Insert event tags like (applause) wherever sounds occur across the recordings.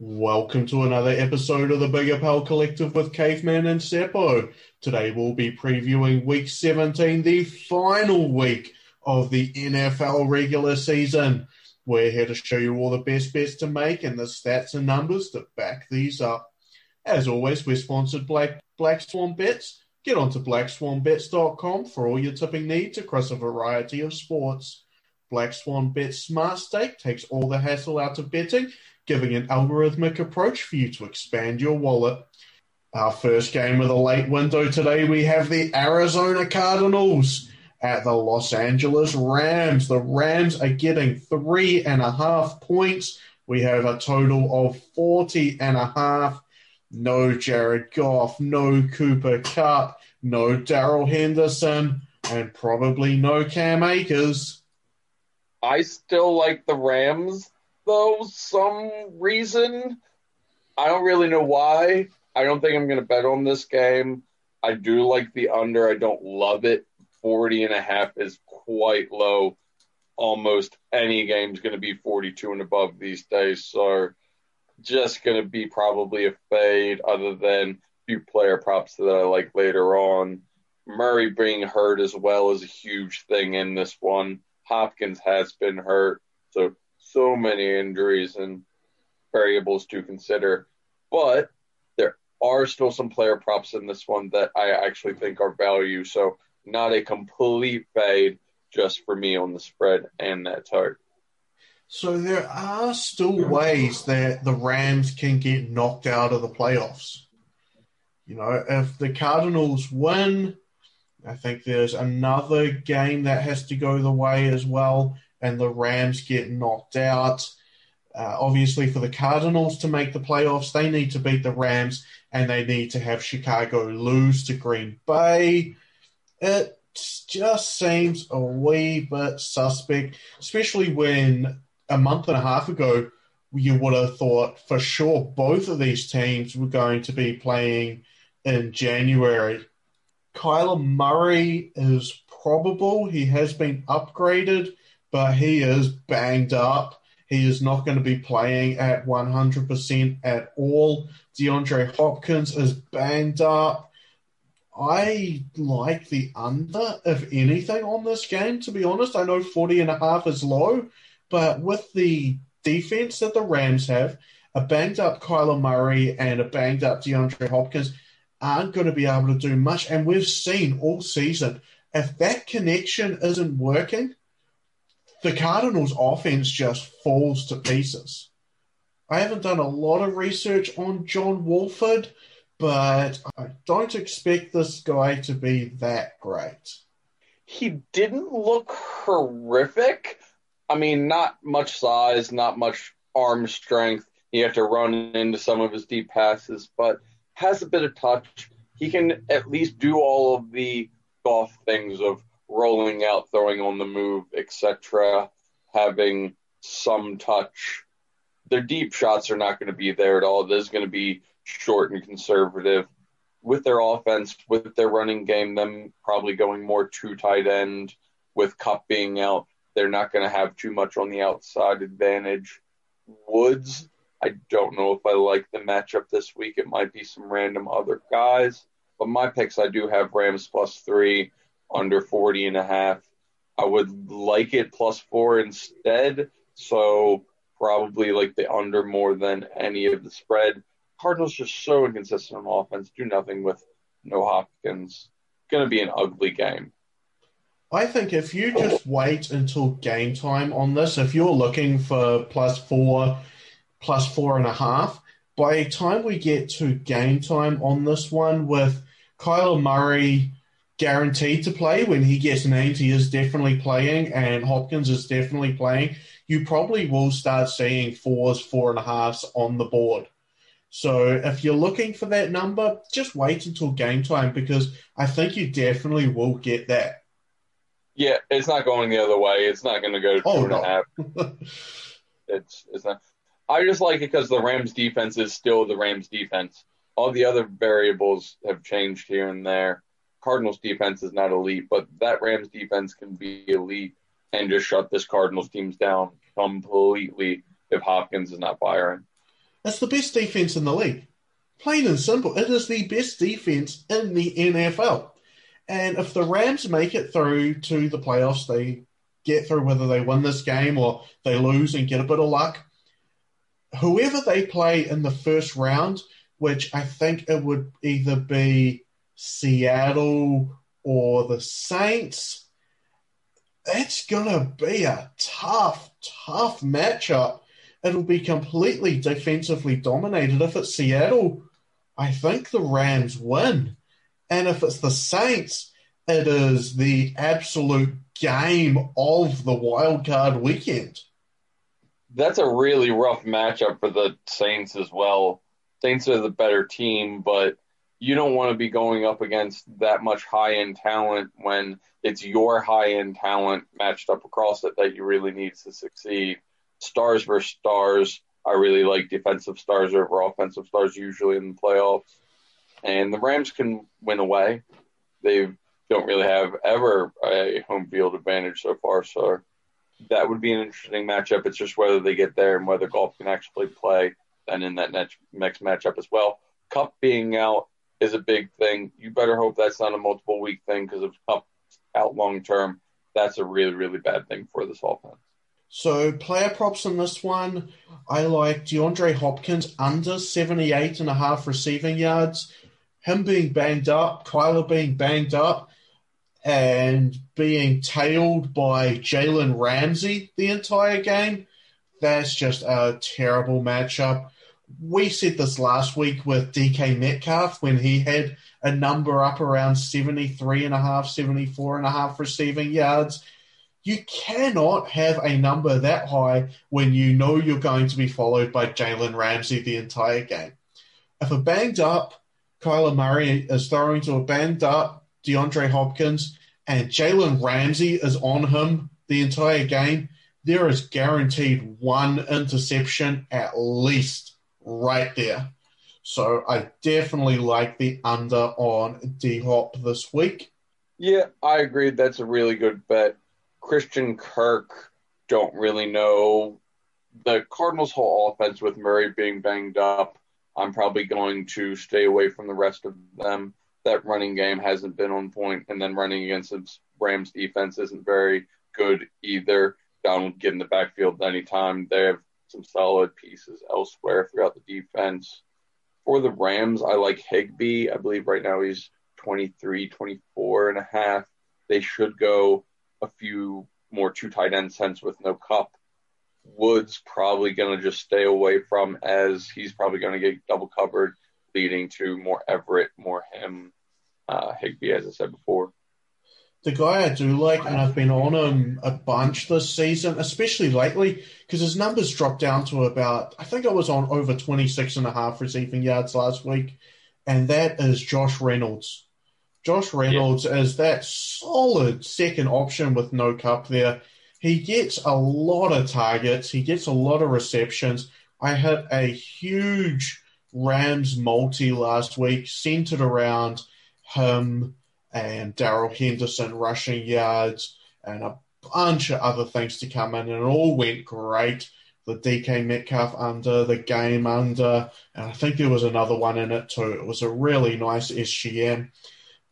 Welcome to another episode of the Big Apple Collective with Caveman and Seppo. Today we'll be previewing week 17, the final week of the NFL regular season. We're here to show you all the best bets to make and the stats and numbers to back these up. As always, we're sponsored by Black Swan Bets. Get onto blackswanbets.com for all your tipping needs across a variety of sports. Black Swan Bets Smart Stake takes all the hassle out of betting giving an algorithmic approach for you to expand your wallet. Our first game of the late window today, we have the Arizona Cardinals at the Los Angeles Rams. The Rams are getting three and a half points. We have a total of 40 and a half. No Jared Goff, no Cooper Kupp, no Darrell Henderson, and probably no Cam Akers. I still like the Rams though, some reason. I don't really know why. I don't think I'm going to bet on this game. I do like the under. I don't love it. 40 and a half is quite low. Almost any game's going to be 42 and above these days. So just going to be probably a fade other than a few player props that I like later on. Murray being hurt as well is a huge thing in this one. Hopkins has been hurt. So so many injuries and variables to consider. But there are still some player props in this one that I actually think are value. So not a complete fade just for me on the spread and that target. So there are still ways that the Rams can get knocked out of the playoffs. You know, if the Cardinals win, I think there's another game that has to go the way as well and the Rams get knocked out. Uh, obviously, for the Cardinals to make the playoffs, they need to beat the Rams and they need to have Chicago lose to Green Bay. It just seems a wee bit suspect, especially when a month and a half ago you would have thought for sure both of these teams were going to be playing in January. Kyler Murray is probable. He has been upgraded but he is banged up. He is not going to be playing at 100% at all. DeAndre Hopkins is banged up. I like the under, if anything, on this game, to be honest. I know 40 and a half is low, but with the defense that the Rams have, a banged up Kyler Murray and a banged up DeAndre Hopkins aren't going to be able to do much. And we've seen all season, if that connection isn't working, the Cardinals' offense just falls to pieces. I haven't done a lot of research on John Wolford, but I don't expect this guy to be that great. He didn't look horrific. I mean, not much size, not much arm strength. You have to run into some of his deep passes, but has a bit of touch. He can at least do all of the Goff things of rolling out, throwing on the move, etc., having some touch. Their deep shots are not going to be there at all. There's going to be short and conservative. With their offense, with their running game, them probably going more two tight end, with Kupp being out, they're not going to have too much on the outside advantage. Woods, I don't know if I like the matchup this week. It might be some random other guys. But my picks, I do have Rams plus three under 40 and a half. I would like it plus four instead. So probably like the under more than any of the spread. Cardinals just so inconsistent on offense. Do nothing with no Hopkins. Going to be an ugly game. I think if you just wait until game time on this, if you're looking for plus four, plus four and a half, by the time we get to game time on this one with Kyler Murray guaranteed to play. When he gets named, he is definitely playing, and Hopkins is definitely playing. You probably will start seeing fours, four and a halves on the board. So if you're looking for that number, just wait until game time because I think you definitely will get that. Yeah, it's not going the other way. It's not going to go two oh, and no. a half. (laughs) it's it's not. I just like it because the Rams defense is still the Rams defense. All the other variables have changed here and there. Cardinals defense is not elite, but that Rams defense can be elite and just shut this Cardinals teams down completely if Hopkins is not firing. That's the best defense in the league. Plain and simple. It is the best defense in the NFL. And if the Rams make it through to the playoffs, they get through whether they win this game or they lose and get a bit of luck. Whoever they play in the first round, which I think it would either be Seattle or the Saints, it's going to be a tough, tough matchup. It'll be completely defensively dominated. If it's Seattle, I think the Rams win. And if it's the Saints, it is the absolute game of the wild card weekend. That's a really rough matchup for the Saints as well. Saints are the better team, but you don't want to be going up against that much high end talent when it's your high end talent matched up across it that you really need to succeed. Stars versus stars. I really like defensive stars over offensive stars usually in the playoffs. And the Rams can win away. They don't really have ever a home field advantage so far, so that would be an interesting matchup. It's just whether they get there and whether Goff can actually play and in that next, next matchup as well. Kupp being out is a big thing. You better hope that's not a multiple week thing because if Kupp out long term, that's a really, really bad thing for this offense. So player props in this one, I like DeAndre Hopkins under 78 and a half receiving yards. Him being banged up, Kyler being banged up, and being tailed by Jalen Ramsey the entire game. That's just a terrible matchup we said this last week with DK Metcalf when he had a number up around 73 and a half, 74 and a half receiving yards. You cannot have a number that high when you know you're going to be followed by Jalen Ramsey the entire game. If a banged up Kyler Murray is throwing to a banged up DeAndre Hopkins and Jalen Ramsey is on him the entire game, there is guaranteed one interception at least right there. So I definitely like the under on D Hop this week. Yeah, I agree. That's a really good bet. Christian Kirk, don't really know. The Cardinals' whole offense with Murray being banged up, I'm probably going to stay away from the rest of them. That running game hasn't been on point, and then running against the Rams defense isn't very good either. Donald get in the backfield anytime. They have some solid pieces elsewhere throughout the defense. For the Rams, I like Higbee. I believe right now he's 23, 24 and a half. They should go a few more two tight end cents with no Kupp. Woods probably going to just stay away from as he's probably going to get double covered, leading to more Everett, more him, uh, Higbee, as I said before the guy I do like, and I've been on him a bunch this season, especially lately, because his numbers dropped down to about, I think I was on over 26 and a half receiving yards last week, and that is Josh Reynolds. Josh Reynolds yeah. is that solid second option with no Kupp there. He gets a lot of targets, he gets a lot of receptions. I hit a huge Rams multi last week centered around him and Darrell Henderson rushing yards and a bunch of other things to come in, and it all went great. The DK Metcalf under, the game under, and I think there was another one in it too. It was a really nice SGM.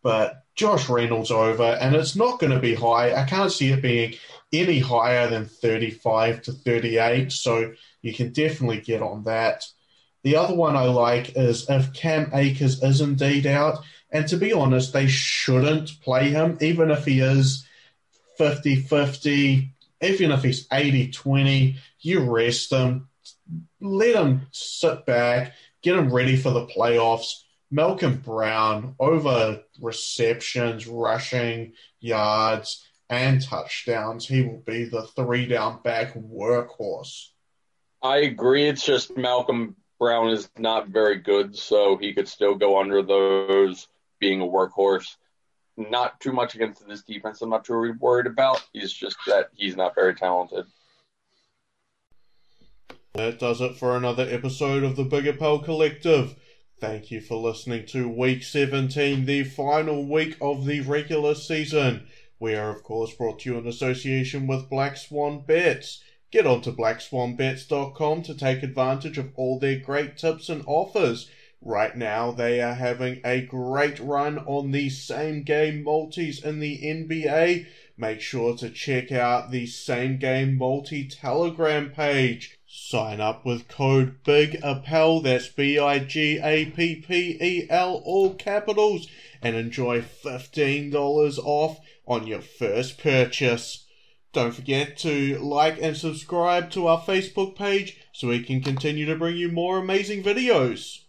But Josh Reynolds over, and it's not going to be high. I can't see it being any higher than 35 to 38, so you can definitely get on that. The other one I like is if Cam Akers is indeed out, and to be honest, they shouldn't play him, even if he is 50 50, even if he's 80 20. You rest him, let him sit back, get him ready for the playoffs. Malcolm Brown over receptions, rushing yards, and touchdowns. He will be the three down back workhorse. I agree. It's just Malcolm Brown is not very good, so he could still go under those being a workhorse. Not too much against this defense. I'm not too worried about. He's just that he's not very talented. That does it for another episode of the Big Apple Collective. Thank you for listening to week 17, the final week of the regular season. We are, of course, brought to you in association with Black Swan Bets. Get on to blackswanbets.com to take advantage of all their great tips and offers. Right now, they are having a great run on the same game multis in the NBA. Make sure to check out the same game multi Telegram page. Sign up with code Big Appel, that's B I G A P P E L, all capitals, and enjoy $15 off on your first purchase. Don't forget to like and subscribe to our Facebook page so we can continue to bring you more amazing videos.